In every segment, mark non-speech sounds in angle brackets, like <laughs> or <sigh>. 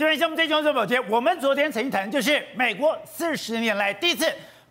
这边项目最重要的宝杰，我们昨天曾经谈，就是美国四十年来第一次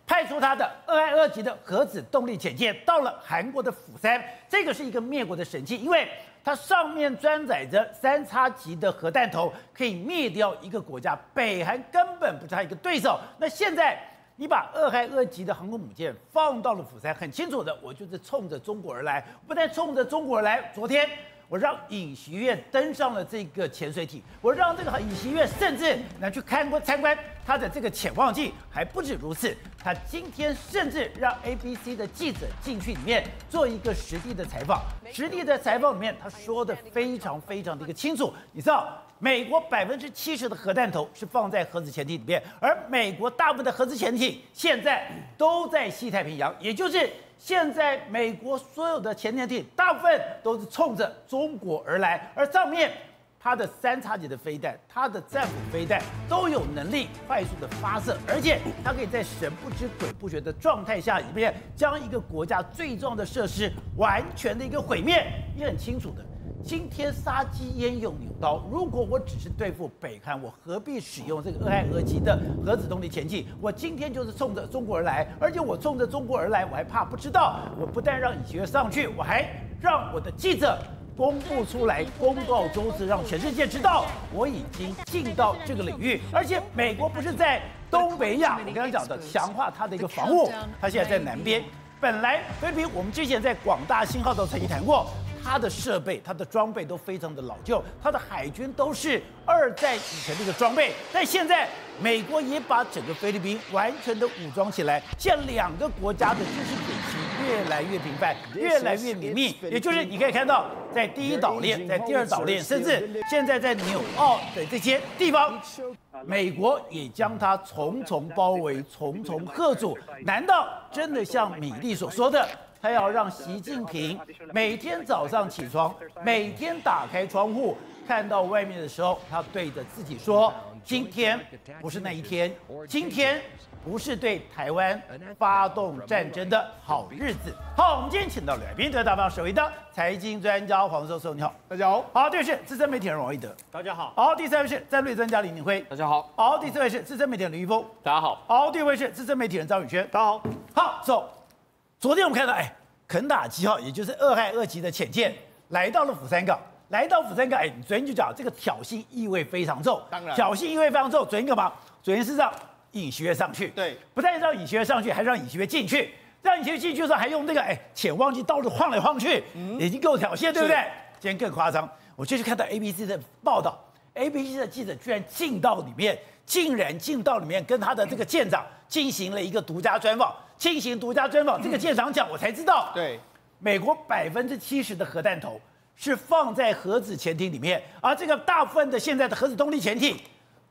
派出它的二害二级的核子动力潜舰到了韩国的釜山，这个是一个灭国的神器，因为它上面装载着三叉戟的核弹头，可以灭掉一个国家。北韩根本不是它一个对手。那现在你把二害二级的航空母舰放到了釜山，很清楚的，我就是冲着中国而来，不但冲着中国而来，昨天。我让尹锡悦登上了这个潜水艇，我让这个尹锡悦甚至能去看过参观他的这个潜望镜，还不止如此，他今天甚至让 ABC 的记者进去里面做一个实地的采访。实地的采访里面，他说的非常非常的一个清楚。你知道，美国百分之七十的核弹头是放在核子潜艇里面，而美国大部分的核子潜艇现在都在西太平洋，也就是。现在美国所有的潜艇大部分都是冲着中国而来，而上面它的三叉戟的飞弹、它的战斧飞弹都有能力快速的发射，而且它可以在神不知鬼不觉的状态下里面将一个国家最重要的设施完全的一个毁灭，也很清楚的。今天杀鸡焉用牛刀？如果我只是对付北韩，我何必使用这个二害二级的核子动力前进？我今天就是冲着中国而来，而且我冲着中国而来，我还怕不知道？我不但让尹锡悦上去，我还让我的记者公布出来，公告周知，让全世界知道我已经进到这个领域。而且美国不是在东北亚，我刚刚讲的强化它的一个防务，它现在在南边。本来菲律宾，我们之前在广大信号都曾经谈过。它的设备、它的装备都非常的老旧，它的海军都是二战以前的一个装备。但现在美国也把整个菲律宾完全的武装起来，现在两个国家的军事演习越来越频繁，越来越绵密。也就是你可以看到，在第一岛链、在第二岛链，甚至现在在纽澳的这些地方，美国也将它重重包围、重重喝阻。难道真的像米利所说的？他要让习近平每天早上起床，每天打开窗户看到外面的时候，他对着自己说：“今天不是那一天，今天不是对台湾发动战争的好日子。”好，我们今天请到了来宾，得大方首位的财经专家黄教授，你好，大家好。好，第二位是资深媒体人王一德，大家好。好，第三位是战略专家李明辉，大家好。好，第四位是资深媒体人李玉峰，大家好。好，第五位是资深媒体人张宇轩，大家好。好，走。昨天我们看到，哎，肯塔基号，也就是二害二级的潜舰，来到了釜山港。来到釜山港，哎，你昨天就讲这个挑衅意味非常重。当然，挑衅意味非常重。昨天干嘛？昨天是让尹锡悦上去。对，不但让尹锡悦上去，还让尹锡悦进去。让尹锡悦进去的时候，还用那个哎潜望镜到处晃来晃去，嗯、已经够挑衅，对不对？今天更夸张，我就是看到 ABC 的报道，ABC 的记者居然进到里面，竟然进到里面跟他的这个舰长进行了一个独家专访。进行独家专访，这个舰长讲，我才知道，对，美国百分之七十的核弹头是放在核子潜艇里面，而这个大部分的现在的核子动力潜艇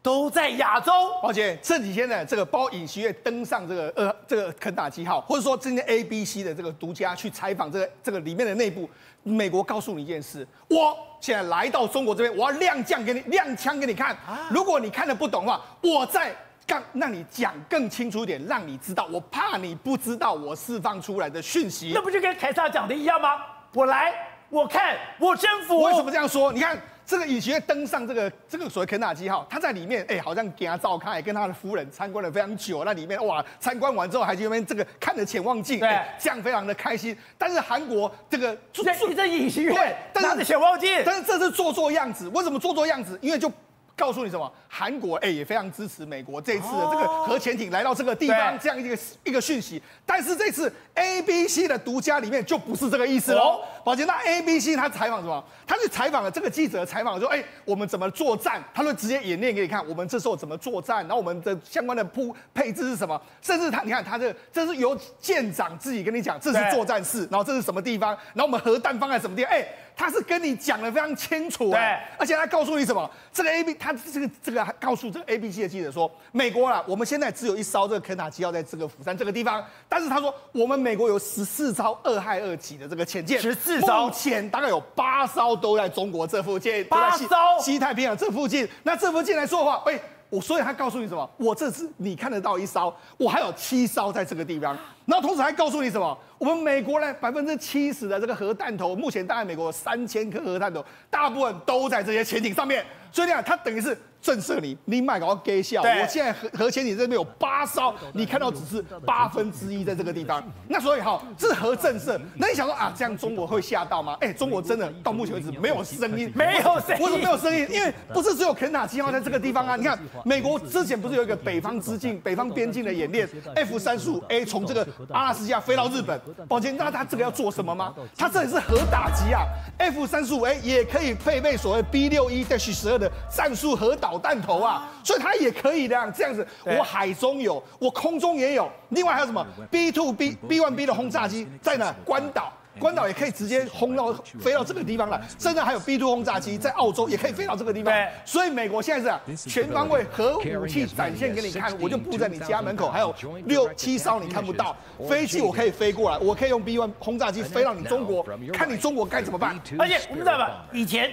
都在亚洲。而且这几天呢，这个包尹锡悦登上这个呃这个肯塔基号，或者说今天 ABC 的这个独家去采访这个这个里面的内部，美国告诉你一件事，我现在来到中国这边，我要亮将给你亮枪给你看，如果你看的不懂的话，我在。让让你讲更清楚一点，让你知道，我怕你不知道我释放出来的讯息。那不就跟凯撒讲的一样吗？我来，我看，我征服。为什么这样说？你看这个尹锡悦登上这个这个所谓肯塔基号，他在里面，哎，好像给他照看，跟他的夫人参观了非常久。那里面哇，参观完之后还去那边这个看着潜望镜，对，这样非常的开心。但是韩国这个在在尹锡悦对，拿着潜望镜，但是这是做做样子。为什么做做样子？因为就。告诉你什么？韩国哎、欸、也非常支持美国这次的这个核潜艇来到这个地方这样一个一个讯息。但是这次 ABC 的独家里面就不是这个意思喽。宝杰，那 ABC 他采访什么？他去采访了这个记者采访说，哎、欸，我们怎么作战？他会直接演练给你看，我们这时候怎么作战？然后我们的相关的铺配置是什么？甚至他你看他这这是由舰长自己跟你讲，这是作战室，然后这是什么地方？然后我们核弹放在什么地方？哎、欸。他是跟你讲的非常清楚，对，而且他告诉你什么？这个 A B，他这个这个告诉这个 A B C 的记者说，美国啊，我们现在只有一艘这个肯塔基要在这个釜山这个地方，但是他说我们美国有十四艘二害二级的这个潜舰，十四艘，目前大概有八艘都在中国这附近，八艘西太平洋这附近。那这附近来说的话，哎。我所以他告诉你什么？我这次你看得到一艘，我还有七艘在这个地方。然后同时还告诉你什么？我们美国呢，百分之七十的这个核弹头，目前大概美国有三千颗核弹头，大部分都在这些潜艇上面。所以你看，它等于是震慑你，你卖给我给笑。我现在核核潜艇这边有八艘，你看到只是八分之一在这个地方。<laughs> 那所以哈，这是核震慑。那你想说啊，这样中国会吓到吗？<laughs> 哎，中国真的 <laughs> 到目前为止没有声音，没有声音。为什么没有声音？因为不是只有肯塔基号在这个地方啊。你看，美国之前不是有一个北方之境、北方边境的演练？F 三十五 A 从这个阿拉斯加飞到日本。抱歉，那他这个要做什么吗？他这里是核打击啊。F 三十五 A 也可以配备所谓 B 六一 Dash 十二的战术核导弹头啊，所以它也可以的这样子。我海中有，我空中也有，另外还有什么？B two B B one B 的轰炸机在哪？关岛。关岛也可以直接轰到飞到这个地方来，甚至还有 B2 轰炸机在澳洲也可以飞到这个地方。所以美国现在是啊，全方位核武器展现给你看，我就布在你家门口，还有六七艘你看不到飞机，我可以飞过来，我可以用 B1 轰炸机飞到你中国，看你中国该怎么办。而且我们知道吧，以前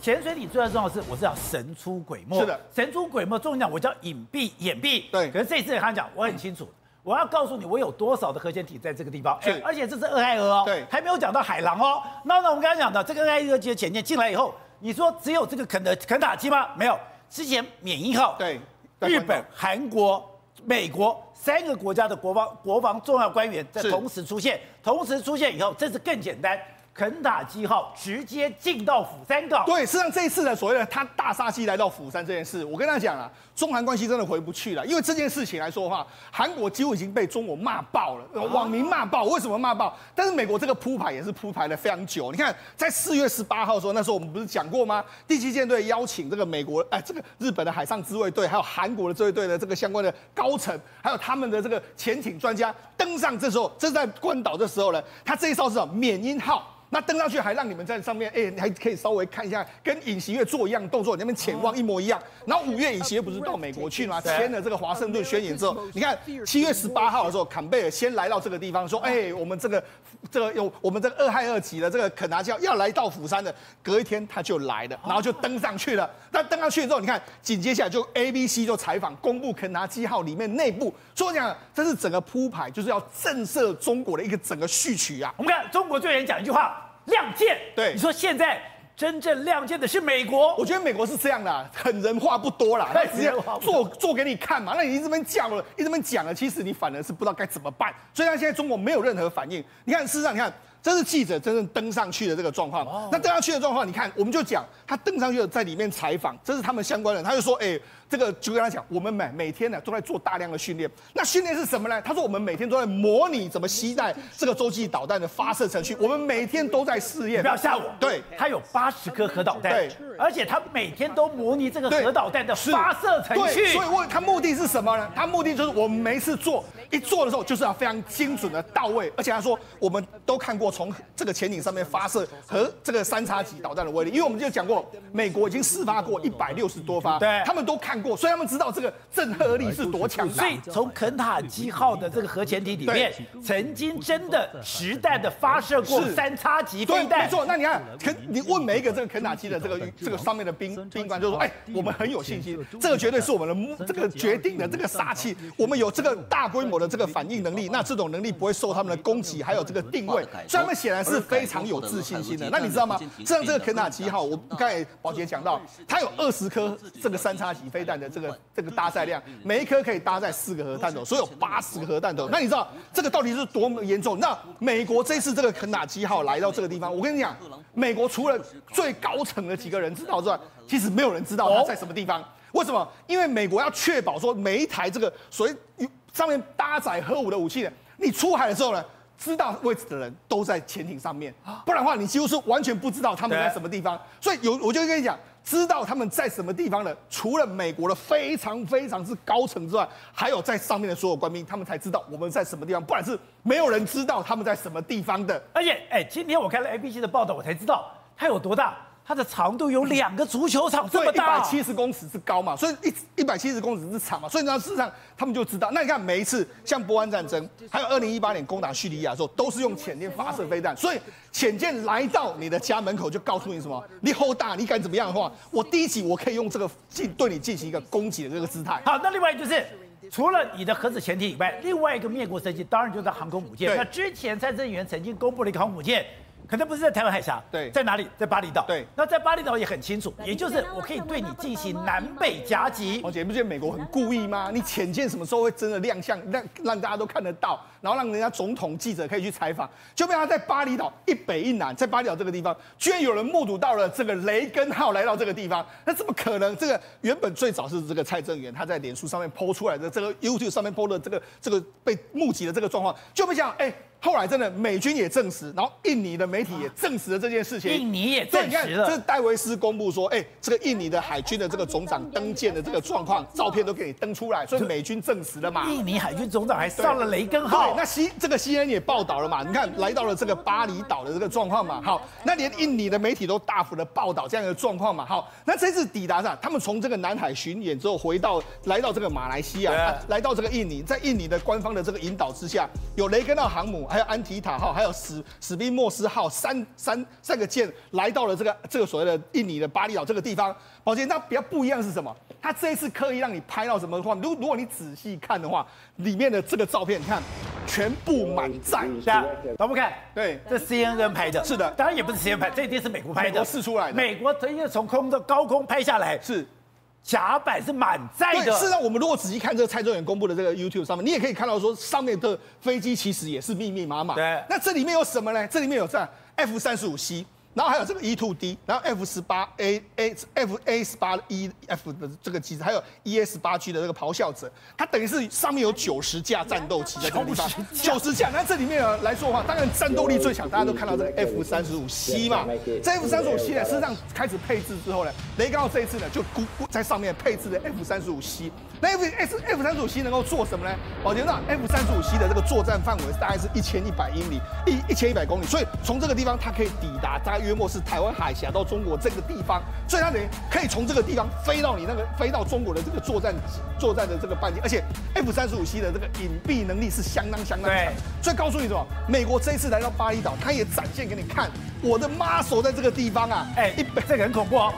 潜水艇最重要的是我是要神出鬼没，是的，神出鬼没，重点讲我叫隐蔽掩蔽。对，可是这次他讲我很清楚。我要告诉你，我有多少的核潜艇在这个地方，而且这是俄亥俄哦，对，还没有讲到海狼哦。那那我们刚才讲的这个俄亥俄级的潜舰进来以后，你说只有这个肯德肯塔基吗？没有，之前缅因号，对，日本、韩国、美国三个国家的国防国防重要官员在同时出现，同时出现以后，这次更简单。肯塔基号直接进到釜山港。对，实际上这一次的所谓的他大杀器来到釜山这件事，我跟他讲了，中韩关系真的回不去了。因为这件事情来说的话，韩国几乎已经被中国骂爆了，网民骂爆。为什么骂爆？但是美国这个铺排也是铺排了非常久。你看，在四月十八号的时候，那时候我们不是讲过吗？第七舰队邀请这个美国，哎，这个日本的海上自卫队，还有韩国的自卫队的这个相关的高层，还有他们的这个潜艇专家登上。这时候，这在关岛的时候呢，他这一艘是什么？缅因号。那登上去还让你们在上面，哎、欸，你还可以稍微看一下，跟尹锡悦做一样动作，你那边潜望一模一样。然后五月尹锡悦不是到美国去吗？签了这个华盛顿宣言之后，你看七月十八号的时候，坎贝尔先来到这个地方，说，哎、欸，我们这个这个有我们这个二害二级的这个肯塔基号要来到釜山的，隔一天他就来了，然后就登上去了。那登上去之后，你看紧接下来就 ABC 就采访公布肯塔基号里面内部，所以讲这是整个铺排，就是要震慑中国的一个整个序曲啊。我们看中国最远讲一句话。亮剑，对，你说现在真正亮剑的是美国，我觉得美国是这样的，狠人话不多啦，<laughs> 他直接做做给你看嘛，那你一直这边叫了，一直这边讲了，其实你反而是不知道该怎么办，所以他现在中国没有任何反应。你看，事实上，你看。这是记者真正登上去的这个状况。那登上去的状况，你看，我们就讲他登上去在里面采访，这是他们相关人，他就说，哎，这个就跟他讲，我们每每天呢都在做大量的训练。那训练是什么呢？他说我们每天都在模拟怎么携带这个洲际导弹的发射程序，我们每天都在试验。不要吓我。对，他有八十颗核导弹。对，而且他每天都模拟这个核导弹的发射程序。对，所以问他目的是什么呢？他目的就是我们每一次做一做的时候，就是要非常精准的到位。而且他说，我们都看过从这个潜。艇上面发射和这个三叉戟导弹的威力，因为我们就讲过，美国已经试发过一百六十多发，对，他们都看过，所以他们知道这个震慑力是多强大。所以从肯塔基号的这个核潜艇里面，曾经真的实弹的发射过三叉戟飞弹。没错，那你看，肯你问每一个这个肯塔基的这个这个上面的兵兵官，就说，哎，我们很有信心，这个绝对是我们的这个决定的这个杀器，我们有这个大规模的这个反应能力，那这种能力不会受他们的攻击，还有这个定位，所以他们显然是非。非常有自信心的，那你知道吗？像这个肯塔基号，我刚才宝杰讲到，它有二十颗这个三叉戟飞弹的这个这个搭载量，每一颗可以搭载四个核弹头，所以有八十个核弹头。那你知道这个到底是多么严重？那美国这次这个肯塔基号来到这个地方，我跟你讲，美国除了最高层的几个人知道之外，其实没有人知道它在什么地方。为什么？因为美国要确保说每一台这个所谓上面搭载核武的武器呢，你出海的时候呢，知道位置的人都在潜艇上面，不然的话，你几乎是完全不知道他们在什么地方。所以有，我就跟你讲，知道他们在什么地方的，除了美国的非常非常之高层之外，还有在上面的所有官兵，他们才知道我们在什么地方，不然是没有人知道他们在什么地方的。而且，哎，今天我看了 ABC 的报道，我才知道它有多大。它的长度有两个足球场这么大，一百七十公尺之高嘛，所以一一百七十公尺之长嘛，所以呢，事实上他们就知道。那你看每一次像波湾战争，还有二零一八年攻打叙利亚的时候，都是用潜舰发射飞弹。所以潜舰来到你的家门口，就告诉你什么？你后大，你敢怎么样的话，我第一集我可以用这个进对你进行一个攻击的这个姿态。好，那另外就是除了你的核子潜艇以外，另外一个灭国神器当然就是航空母舰。那之前蔡正元曾经公布了一个航母舰。可能不是在台湾海峡，对，在哪里？在巴厘岛。对，那在巴厘岛也很清楚，也就是我可以对你进行南北夹击。而且不觉得美国很故意吗？你潜舰什么时候会真的亮相，让让大家都看得到，然后让人家总统记者可以去采访？就被他在巴厘岛一北一南，在巴厘岛这个地方，居然有人目睹到了这个雷根号来到这个地方，那怎么可能？这个原本最早是这个蔡正元他在脸书上面 po 出来的，这个 YouTube 上面 po 的这个这个被目击的这个状况，就没想哎。后来真的美军也证实，然后印尼的媒体也证实了这件事情。印尼也证实了。这是戴维斯公布说，哎，这个印尼的海军的这个总长登舰的这个状况，照片都给你登出来，所以美军证实了嘛。印尼海军总长还上了雷根号。对，那西这个 CNN 也报道了嘛？你看来到了这个巴厘岛的这个状况嘛。好，那连印尼的媒体都大幅的报道这样的状况嘛。好，那这次抵达上，他们从这个南海巡演之后回到来到这个马来西亚，啊、来到这个印尼，在印尼的官方的这个引导之下，有雷根号航母，还有安提塔号。还有史史宾莫斯号三三三个舰来到了这个这个所谓的印尼的巴厘岛这个地方。宝杰，那比较不一样是什么？他这一次刻意让你拍到什么的话？如如果你仔细看的话，里面的这个照片，你看全部满载。大家都不看？对，这 CNN 拍的。是的，当然也不是 CNN 拍，这一定是美国拍的。美国试出来的。美国直接从空的高空拍下来。是。甲板是满载的。事实上，我们如果仔细看这个蔡正元公布的这个 YouTube 上面，你也可以看到说，上面的飞机其实也是密密麻麻。对。那这里面有什么呢？这里面有这 F 三十五 C。然后还有这个 E two D，然后 F 十八 A A F A 十八 E F 的这个机子，还有 E S 八 G 的这个咆哮者，它等于是上面有九十架战斗机在这个地方，九十架。那这里面呢来说的话，当然战斗力最强，大家都看到这个 F 三十五 C 嘛。这 F 三十五 C 呢，事实上开始配置之后呢，雷根号这一次呢就估在上面配置的 F 三十五 C。那 F S F 三十五 C 能够做什么呢？宝杰那 F 三十五 C 的这个作战范围大概是一千一百英里，一一千一百公里，所以从这个地方它可以抵达大概约莫是台湾海峡到中国这个地方，所以它等于可以从这个地方飞到你那个飞到中国的这个作战作战的这个半径，而且 F 三十五 C 的这个隐蔽能力是相当相当强。所以告诉你什么？美国这一次来到巴厘岛，他也展现给你看，我的妈手在这个地方啊，哎，一百，这个很恐怖哦。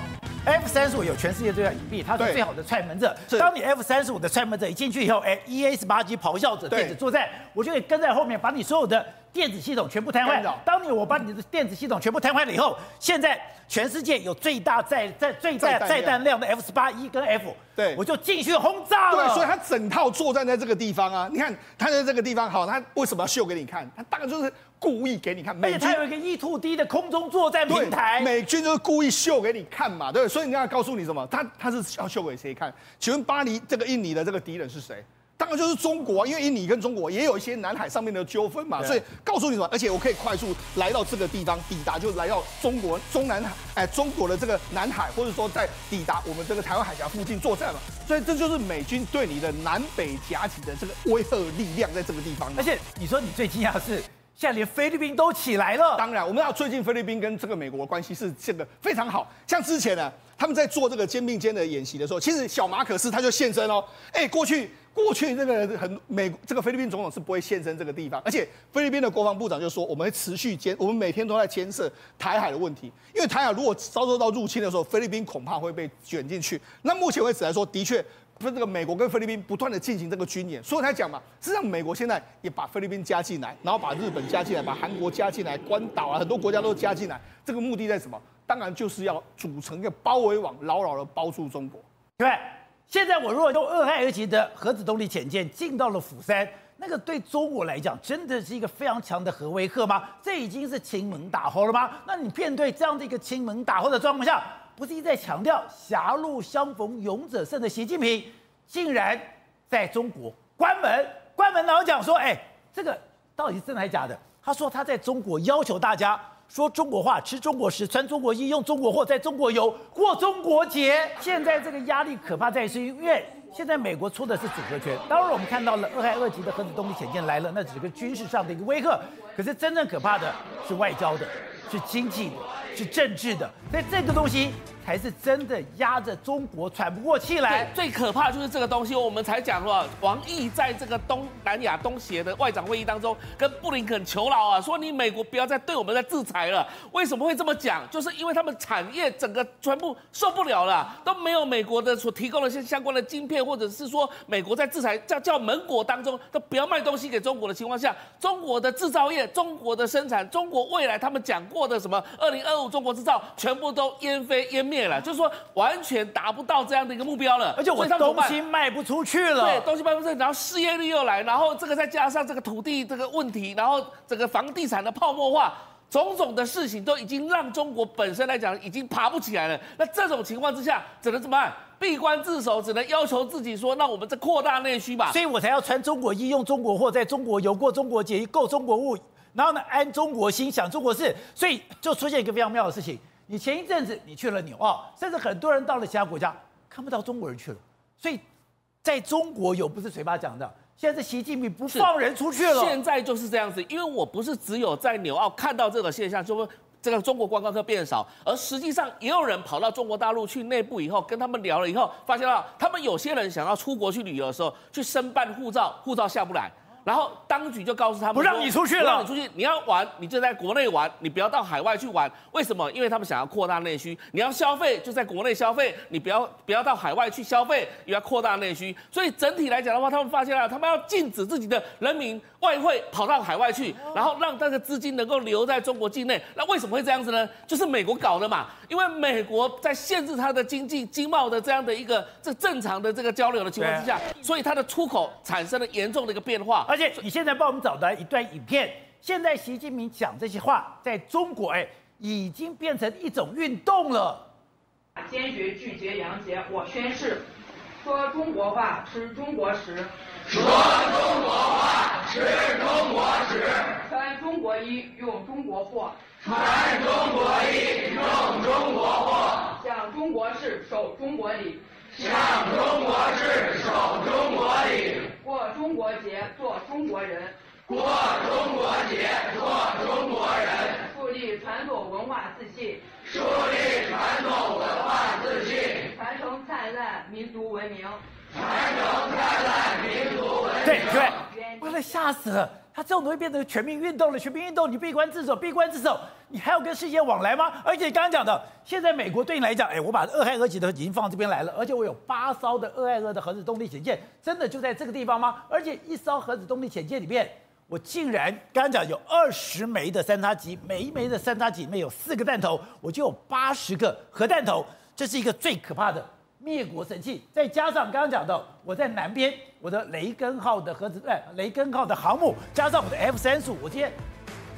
F 三十五有全世界最大隐蔽，它是最好的踹门者。当你 F 三十五的踹门者一进去以后，哎，EA 十八级咆哮者电子作战，我就可以跟在后面，把你所有的电子系统全部瘫痪。当你我把你的电子系统全部瘫痪了以后，现在全世界有最大载载最大载弹量的 F 十八 E 跟 F，对，我就进去轰炸了。对，所以它整套作战在这个地方啊，你看它在这个地方，好，它为什么要秀给你看？它大概就是。故意给你看，美军它有一个 E-2D 的空中作战平台，美军就是故意秀给你看嘛，对，所以你要告诉你什么？他他是要秀给谁看？请问巴黎这个印尼的这个敌人是谁？当然就是中国啊，因为印尼跟中国也有一些南海上面的纠纷嘛，所以告诉你什么？而且我可以快速来到这个地方，抵达就来到中国中南海，哎，中国的这个南海，或者说在抵达我们这个台湾海峡附近作战嘛，所以这就是美军对你的南北夹击的这个威慑力量在这个地方。而且你说你最惊讶的是。现在连菲律宾都起来了。当然，我们知道最近菲律宾跟这个美国的关系是这个非常好。像之前呢，他们在做这个肩并肩的演习的时候，其实小马可斯他就现身哦。哎，过去过去这个很美，这个菲律宾总统是不会现身这个地方。而且菲律宾的国防部长就说，我们会持续监，我们每天都在监视台海的问题。因为台海如果遭受到入侵的时候，菲律宾恐怕会被卷进去。那目前为止来说，的确。不是这个美国跟菲律宾不断的进行这个军演，所以他讲嘛，实际上美国现在也把菲律宾加进来，然后把日本加进来，把韩国加进来，关岛啊很多国家都加进来，这个目的在什么？当然就是要组成一个包围网，牢牢的包住中国。对，现在我如果用俄亥俄级的核子动力潜舰进到了釜山，那个对中国来讲真的是一个非常强的核威吓吗？这已经是亲门打后了吗？那你面对这样的一个亲门打后的状况下，不是一再强调狭路相逢勇者胜的习近平，竟然在中国关门关门，然后讲说，哎，这个到底是真的还是假的？他说他在中国要求大家说中国话，吃中国食，穿中国衣，用中国货，在中国游，过中国节。现在这个压力可怕在于，是因为现在美国出的是组合拳。当然，我们看到了俄亥俄级的核子动力潜舰来了，那只是个军事上的一个威吓。可是真正可怕的是外交的，是经济的，是政治的。所以这个东西。才是真的压着中国喘不过气来。最可怕就是这个东西，我们才讲了，王毅在这个东南亚东协的外长会议当中，跟布林肯求饶啊，说你美国不要再对我们再制裁了。为什么会这么讲？就是因为他们产业整个全部受不了了，都没有美国的所提供的一些相关的晶片，或者是说美国在制裁叫叫盟国当中都不要卖东西给中国的情况下，中国的制造业、中国的生产、中国未来他们讲过的什么二零二五中国制造，全部都烟飞烟灭。了，就是说完全达不到这样的一个目标了，而且我东西卖不出去了，对，东西卖不出去，然后失业率又来，然后这个再加上这个土地这个问题，然后整个房地产的泡沫化，种种的事情都已经让中国本身来讲已经爬不起来了。那这种情况之下，只能怎么办？闭关自守，只能要求自己说，那我们再扩大内需吧。所以我才要穿中国衣，用中国货，在中国游过中国节，购中国物，然后呢，安中国心，想中国事，所以就出现一个非常妙的事情。你前一阵子你去了纽澳，甚至很多人到了其他国家看不到中国人去了，所以在中国有不是嘴巴讲的，现在是习近平不放人出去了。现在就是这样子，因为我不是只有在纽澳看到这个现象，就说这个中国观光客变少，而实际上也有人跑到中国大陆去内部以后，跟他们聊了以后，发现到他们有些人想要出国去旅游的时候，去申办护照，护照下不来。然后当局就告诉他们不让你出去了，不让你出去，你要玩你就在国内玩，你不要到海外去玩。为什么？因为他们想要扩大内需。你要消费就在国内消费，你不要不要到海外去消费，也要扩大内需。所以整体来讲的话，他们发现了，他们要禁止自己的人民外汇跑到海外去，然后让这个资金能够留在中国境内。那为什么会这样子呢？就是美国搞的嘛。因为美国在限制它的经济经贸的这样的一个这正常的这个交流的情况之下，所以它的出口产生了严重的一个变化。而且你现在帮我们找的一段影片，现在习近平讲这些话，在中国哎，已经变成一种运动了。坚决拒绝洋节，我宣誓，说中国话，吃中国食。说中国话，吃中国食。穿中国衣，用中国货。穿中国衣，用中国货。讲中国事，守中国礼。讲中国事，守中国礼。过中国节，做中国人。过中国节，做中国人。树立传统文化自信。树立传统文化自信。传承灿烂民族文明。传承灿烂民族文明。对对，我得吓死了。他这种东西变成全民运动了，全民运动，你闭关自守，闭关自守，你还要跟世界往来吗？而且刚刚讲的，现在美国对你来讲，哎，我把俄亥俄级的已经放这边来了，而且我有八艘的俄亥俄的核子动力潜舰，真的就在这个地方吗？而且一艘核子动力潜舰里面，我竟然刚刚讲有二十枚的三叉戟，每一枚的三叉戟里面有四个弹头，我就有八十个核弹头，这是一个最可怕的。灭国神器，再加上刚刚讲到，我在南边，我的雷根号的核子，哎，雷根号的航母，加上我的 F 三十五，我今天，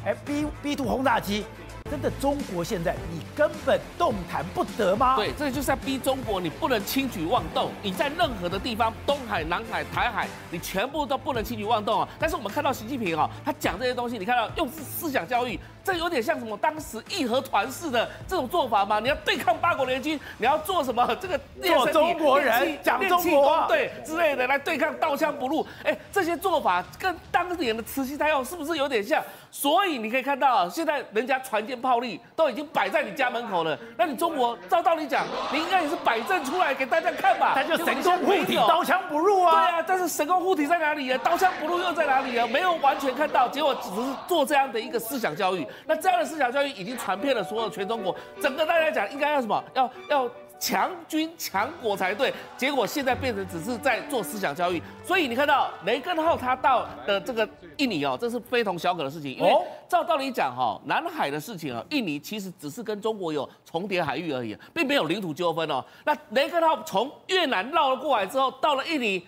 哎，B B two 轰炸机。真的，中国现在你根本动弹不得吗？对，这就是在逼中国，你不能轻举妄动。你在任何的地方，东海、南海、台海，你全部都不能轻举妄动啊！但是我们看到习近平啊，他讲这些东西，你看到用思思想教育，这有点像什么？当时义和团式的这种做法吗？你要对抗八国联军，你要做什么？这个做中国人讲中国话，对之类的来对抗刀枪不入。哎，这些做法跟当年的慈禧太后是不是有点像？所以你可以看到啊，现在人家船舰炮利都已经摆在你家门口了。那你中国照道理讲，你应该也是摆正出来给大家看吧？他就神功护体，刀枪不入啊。对啊，但是神功护体在哪里啊？刀枪不入又在哪里啊？没有完全看到，结果只是做这样的一个思想教育。那这样的思想教育已经传遍了所有全中国，整个大家讲应该要什么？要要。强军强国才对，结果现在变成只是在做思想教育。所以你看到雷根号他到的这个印尼哦，这是非同小可的事情。因为照道理讲哈，南海的事情啊，印尼其实只是跟中国有重叠海域而已，并没有领土纠纷哦。那雷根号从越南绕了过来之后，到了印尼，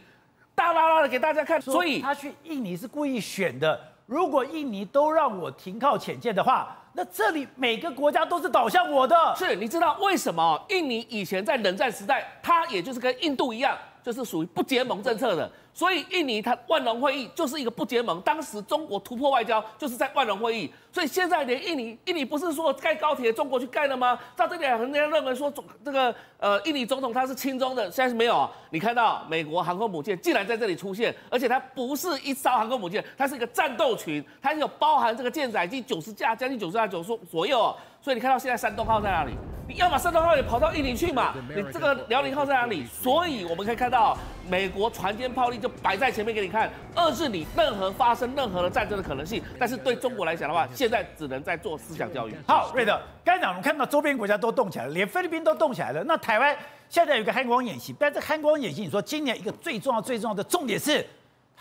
大拉拉的给大家看。所以他去印尼是故意选的。如果印尼都让我停靠浅舰的话。那这里每个国家都是倒向我的，是，你知道为什么？印尼以前在冷战时代，它也就是跟印度一样，就是属于不结盟政策的。所以印尼它万隆会议就是一个不结盟，当时中国突破外交就是在万隆会议，所以现在连印尼，印尼不是说盖高铁中国去盖的吗？到这里很多，人家认为说总这个呃印尼总统他是亲中的，现在是没有。你看到美国航空母舰竟然在这里出现，而且它不是一艘航空母舰，它是一个战斗群，它有包含这个舰载机九十架，将近九十架九十左右。所以你看到现在山东号在哪里？你要把山东号也跑到印尼去嘛？你这个辽宁号在哪里？所以我们可以看到，美国船坚炮利就摆在前面给你看，遏制你任何发生任何的战争的可能性。但是对中国来讲的话，现在只能在做思想教育。好，瑞德，刚才我们看到周边国家都动起来了，连菲律宾都动起来了。那台湾现在有一个汉光演习，但这汉光演习，你说今年一个最重要、最重要的重点是。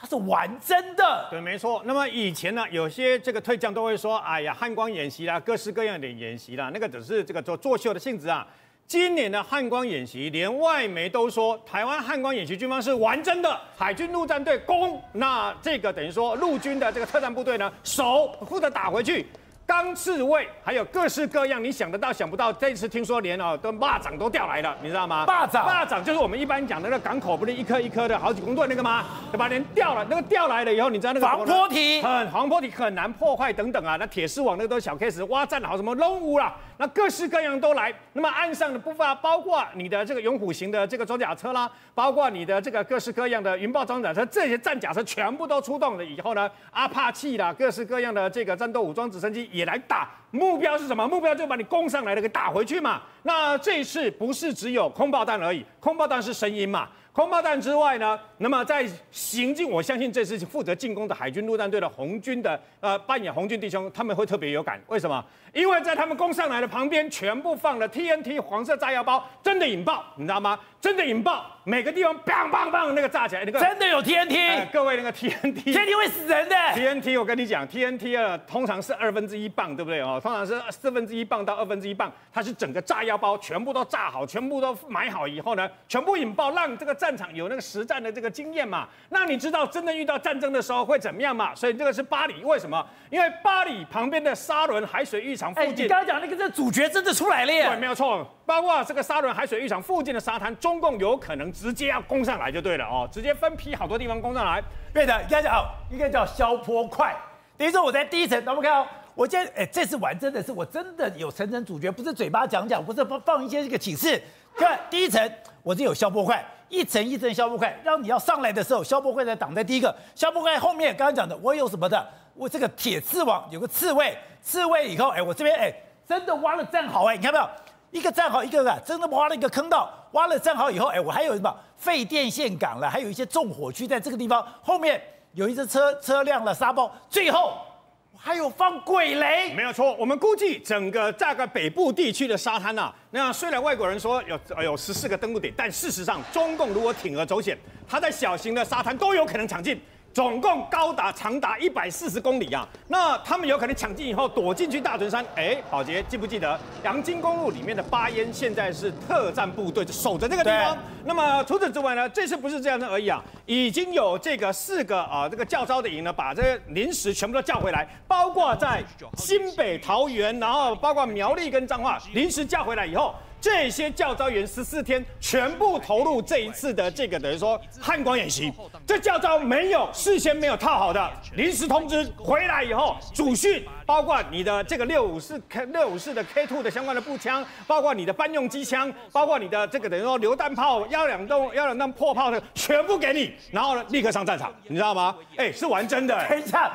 它是完真的，对，没错。那么以前呢，有些这个退将都会说，哎呀，汉光演习啦，各式各样的演习啦，那个只是这个做作秀的性质啊。今年的汉光演习，连外媒都说，台湾汉光演习军方是完真的，海军陆战队攻，那这个等于说陆军的这个特战部队呢，守负责打回去。钢刺猬，还有各式各样，你想得到想不到。这次听说连哦，都蚂蚱都调来了，你知道吗？蚂蚱，蚂蚱就是我们一般讲的那个港口，不是一颗一颗的好几公吨那个吗？对吧？连掉了，那个掉来了以后，你知道那个防波堤很防波堤很难破坏等等啊。那铁丝网那个都是小 case，挖战壕什么龙屋啦。那各式各样都来。那么岸上的部分，包括你的这个勇虎型的这个装甲车啦，包括你的这个各式各样的云豹装甲车，这些战甲车全部都出动了以后呢，阿帕契啦，各式各样的这个战斗武装直升机也来打。目标是什么？目标就把你攻上来的给打回去嘛。那这一次不是只有空爆弹而已，空爆弹是声音嘛。空爆弹之外呢，那么在行进，我相信这次负责进攻的海军陆战队的红军的呃扮演红军弟兄，他们会特别有感。为什么？因为在他们攻上来的旁边，全部放了 TNT 黄色炸药包，真的引爆，你知道吗？真的引爆，每个地方砰砰砰那个炸起来，那个真的有 TNT，呃、各位那个 TNT，TNT 会死人的。TNT 我跟你讲，TNT 啊，通常是二分之一磅，对不对哦？通常是四分之一磅到二分之一磅，它是整个炸药包全部都炸好，全部都买好以后呢，全部引爆，让这个战场有那个实战的这个经验嘛。那你知道真的遇到战争的时候会怎么样嘛？所以这个是巴黎，为什么？因为巴黎旁边的沙伦海水浴场。哎，你刚刚讲那个这主角真的出来了耶！对，没有错。包括这个沙伦海水浴场附近的沙滩，中共有可能直接要攻上来就对了哦，直接分批好多地方攻上来。对的，应该叫应该叫消坡快。等于说我在第一层，我们看到我今天哎，这次玩真的是我真的有层层主角，不是嘴巴讲讲，不是放放一些这个启示。看第一层，我是有消波块，一层一层消波块，让你要上来的时候，消波块在挡在第一个，消波块后面刚刚讲的我有什么的，我这个铁刺网有个刺猬。刺猬以后，哎，我这边哎，真的挖了战壕，哎，你看到没有？一个战壕，一个个，真的挖了一个坑道。挖了战壕以后，哎，我还有什么废电线杆了，还有一些纵火区在这个地方。后面有一只车车辆了沙包，最后还有放鬼雷。没有错，我们估计整个大概北部地区的沙滩呐，那虽然外国人说有有十四个登陆点，但事实上，中共如果铤而走险，他在小型的沙滩都有可能抢进。总共高达长达一百四十公里啊！那他们有可能抢进以后躲进去大屯山。哎，宝杰记不记得阳金公路里面的巴烟现在是特战部队就守着这个地方。那么除此之外呢，这次不是这样的而已啊，已经有这个四个啊这个教招的营呢，把这些临时全部都叫回来，包括在新北桃园，然后包括苗栗跟彰化临时叫回来以后。这些教招员十四天全部投入这一次的这个等于说汉光演习，<laughs> 这教招没有事先没有套好的，临时通知回来以后主训，包括你的这个六五四 K 六五四的 K two 的相关的步枪，包括你的班用机枪，包括你的这个等于说榴弹炮幺两洞幺两洞破炮的全部给你，然后呢立刻上战场，你知道吗？哎，是玩真的。等一下。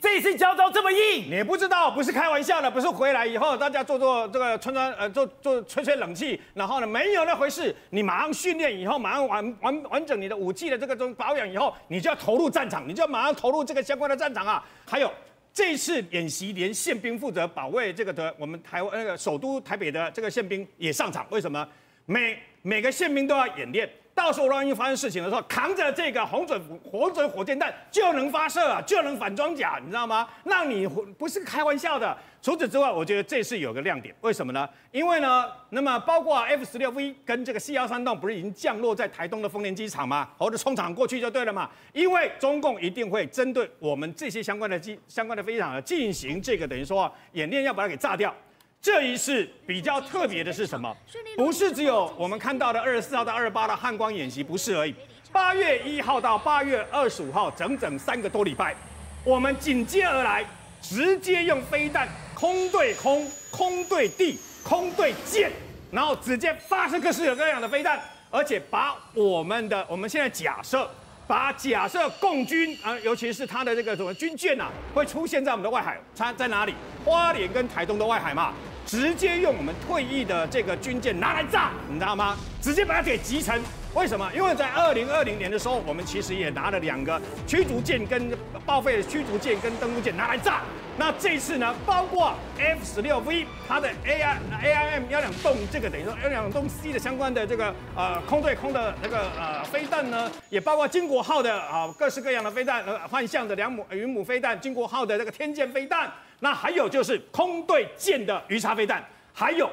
这一次教召这么硬，你不知道，不是开玩笑的，不是回来以后大家做做这个穿穿呃做做吹吹冷气，然后呢没有那回事，你马上训练以后，马上完完完整你的武器的这个中保养以后，你就要投入战场，你就要马上投入这个相关的战场啊。还有这次演习，连宪兵负责保卫这个的我们台湾那个首都台北的这个宪兵也上场，为什么？每每个宪兵都要演练。到时候万一发生事情的时候，扛着这个红准红准火箭弹就能发射了，就能反装甲，你知道吗？那你不是开玩笑的。除此之外，我觉得这次有个亮点，为什么呢？因为呢，那么包括 F 十六 V 跟这个 C 幺三栋不是已经降落在台东的丰年机场吗？或者冲场过去就对了嘛。因为中共一定会针对我们这些相关的机相关的飞机场进行这个等于说演练，要把它给炸掉。这一次比较特别的是什么？不是只有我们看到的二十四号到二十八的汉光演习，不是而已。八月一号到八月二十五号，整整三个多礼拜，我们紧接而来，直接用飞弹空对空、空对地、空对舰，然后直接发射各式各样的飞弹，而且把我们的我们现在假设。把假设共军啊，尤其是他的这个什么军舰呐、啊，会出现在我们的外海，它在哪里？花莲跟台东的外海嘛。直接用我们退役的这个军舰拿来炸，你知道吗？直接把它给集成。为什么？因为在二零二零年的时候，我们其实也拿了两个驱逐舰跟报废的驱逐舰跟登陆舰拿来炸。那这次呢，包括 F 十六 V 它的 A I A I M 幺两洞这个等于说幺两洞 C 的相关的这个呃空对空的那个呃飞弹呢，也包括金国号的啊各式各样的飞弹，呃幻象的两母云母飞弹，金国号的这个天剑飞弹，那还有就是空对舰的鱼叉飞弹，还有。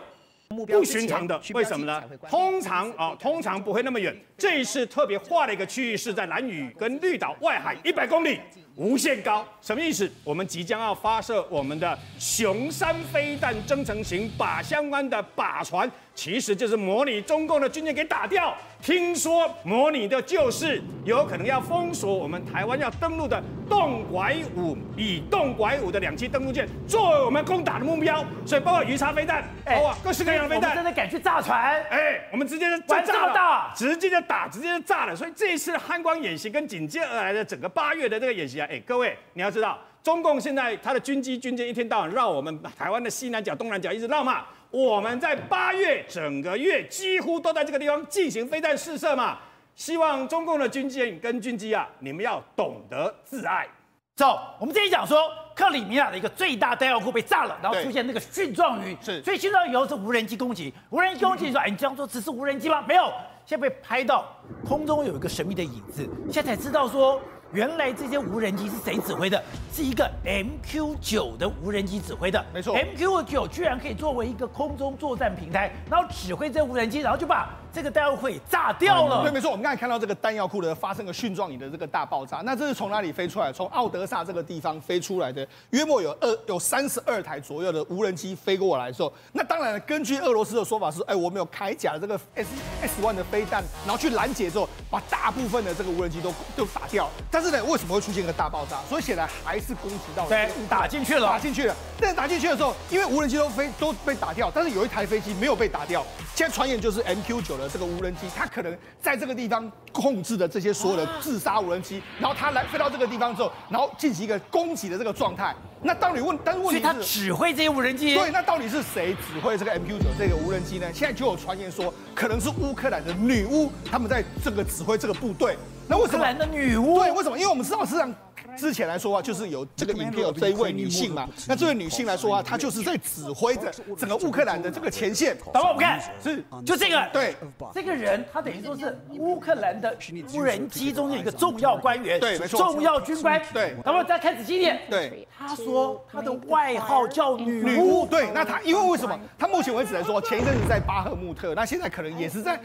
不寻常的，为什么呢？通常啊，通常不会那么远。这一次特别划了一个区域，是在蓝屿跟绿岛外海一百公里，无限高。什么意思？我们即将要发射我们的雄山飞弹增程型，把相关的靶船，其实就是模拟中共的军舰给打掉。听说模拟的就是有可能要封锁我们台湾要登陆的洞拐五，以洞拐五的两栖登陆舰作为我们攻打的目标，所以包括鱼叉飞弹，包括各式各样的飞弹，真的敢去炸船？哎，我们直接就炸了，直接就打，直接就炸了。所以这一次汉光演习跟紧接而来的整个八月的这个演习啊，哎，各位你要知道，中共现在他的军机军舰一天到晚绕我们台湾的西南角、东南角一直绕嘛。我们在八月整个月几乎都在这个地方进行飞弹试射嘛，希望中共的军舰跟军机啊，你们要懂得自爱。走，我们这里讲说克里米亚的一个最大弹药库被炸了，然后出现那个蕈状云，是，所以蕈状云以后是无人机攻击，无人机攻击说，哎，你这样做只是无人机吗？没有，现在被拍到空中有一个神秘的影子，现在才知道说。原来这些无人机是谁指挥的？是一个 MQ 九的无人机指挥的。没错，MQ 九居然可以作为一个空中作战平台，然后指挥这无人机，然后就把这个弹药库炸掉了。对，没错，我们刚才看到这个弹药库的发生个蕈状蚁的这个大爆炸，那这是从哪里飞出来？从奥德萨这个地方飞出来的，约莫有二有三十二台左右的无人机飞过来的时候，那当然了，根据俄罗斯的说法是，哎，我们有铠甲的这个 S S one 的飞弹，然后去拦截之后，把大部分的这个无人机都都打掉。但是呢，为什么会出现一个大爆炸？所以显然还是攻击到了，对，打进去了，打进去了。但是打进去的时候，因为无人机都飞都被打掉，但是有一台飞机没有被打掉。现在传言就是 MQ 九的这个无人机，它可能在这个地方控制的这些所有的自杀无人机，然后它来飞到这个地方之后，然后进行一个攻击的这个状态。那当你问，但是问题是，他指挥这些无人机？对，那到底是谁指挥这个 MQ 九这个无人机呢？现在就有传言说，可能是乌克兰的女巫，他们在这个指挥这个部队。那为什么？乌克兰的女巫？对，为什么？因为我们知道，实际上。之前来说话，就是有这个影片有这一位女性嘛？那这位女性来说啊，她就是在指挥着整个乌克兰的这个前线。等会我们看，是就这个，对，这个人他等于说是乌克兰的无人机中的一个重要官员，对，没错，重要军官。对，等会再看仔细一点。对，他说他的外号叫女巫。女巫，对，那他因为为什么？他目前为止来说，前一阵子在巴赫穆特，那现在可能也是在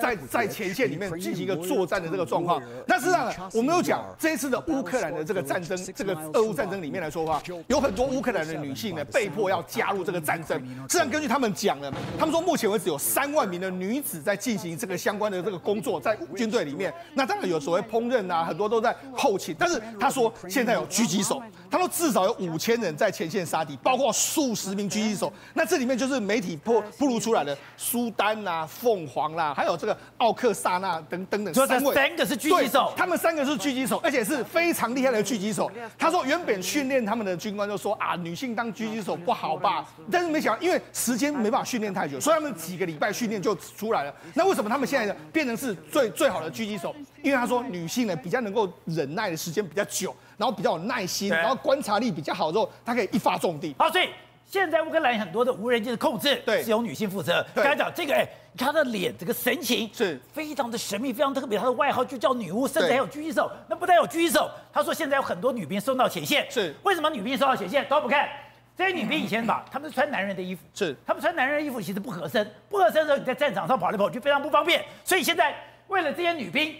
在在前线里面进行一个作战的这个状况。但事实上，我们有讲这一次的乌克兰的这个战争，这个。俄乌战争里面来说的话，有很多乌克兰的女性呢，被迫要加入这个战争。实际上，根据他们讲呢，他们说目前为止有三万名的女子在进行这个相关的这个工作，在军队里面。那当然有所谓烹饪啊，很多都在后勤。但是他说现在有狙击手，他说至少有五千人在前线杀敌，包括数十名狙击手。那这里面就是媒体曝曝露出来的苏丹啊、凤凰啦，还有这个奥克萨纳等等等三位，三个是狙击手，他们三个是狙击手，而且是非常厉害的狙击手。他说，原本训练他们的军官就说啊，女性当狙击手不好吧？但是没想到，因为时间没办法训练太久，所以他们几个礼拜训练就出来了。那为什么他们现在变成是最最好的狙击手？因为他说女性呢比较能够忍耐的时间比较久，然后比较有耐心，然后观察力比较好之后，他可以一发中地。好，所以。现在乌克兰很多的无人机的控制，对，是由女性负责。刚才讲这个，哎，你看他的脸，这个神情是非常的神秘，非常特别。她的外号就叫女巫，甚至还有狙击手。那不但有狙击手，他说现在有很多女兵送到前线。是为什么女兵送到前线？都不看这些女兵以前吧，<clears throat> 她们是穿男人的衣服，是她们穿男人的衣服其实不合身，不合身的时候你在战场上跑来跑去非常不方便。所以现在为了这些女兵，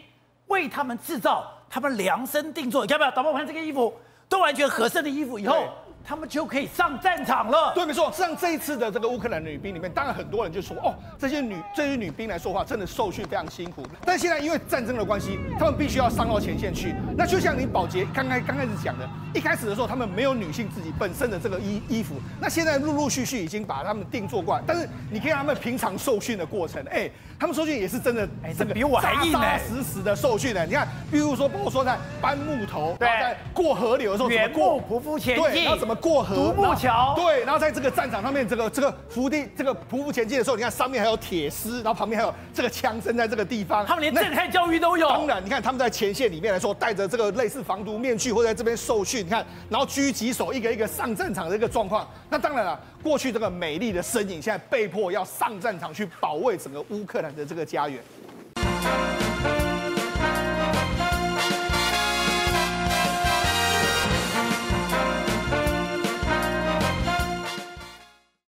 为她们制造她们量身定做，你看没有？导播看这个衣服，都完全合身的衣服以后。他们就可以上战场了。对，没错。像这一次的这个乌克兰女兵里面，当然很多人就说，哦，这些女这些女兵来说话，真的受训非常辛苦。但现在因为战争的关系，他们必须要上到前线去。那就像你宝杰刚开刚开始讲的，一开始的时候他们没有女性自己本身的这个衣衣服，那现在陆陆续续已经把他们定做过来。但是你看他们平常受训的过程，哎，他们受训也是真的，哎，这个比我还硬呢，扎实实的受训的。你看，比如说，包括说在搬木头，对，在过河流的时候，怎么过匍匐前进，对，然后怎么么过河？独木桥。对，然后在这个战场上面，这个这个伏地这个匍匐前进的时候，你看上面还有铁丝，然后旁边还有这个枪声在这个地方。他们连震撼教育都有。当然，你看他们在前线里面来说，戴着这个类似防毒面具，或者在这边受训，你看，然后狙击手一个一个上战场的一个状况。那当然了，过去这个美丽的身影，现在被迫要上战场去保卫整个乌克兰的这个家园。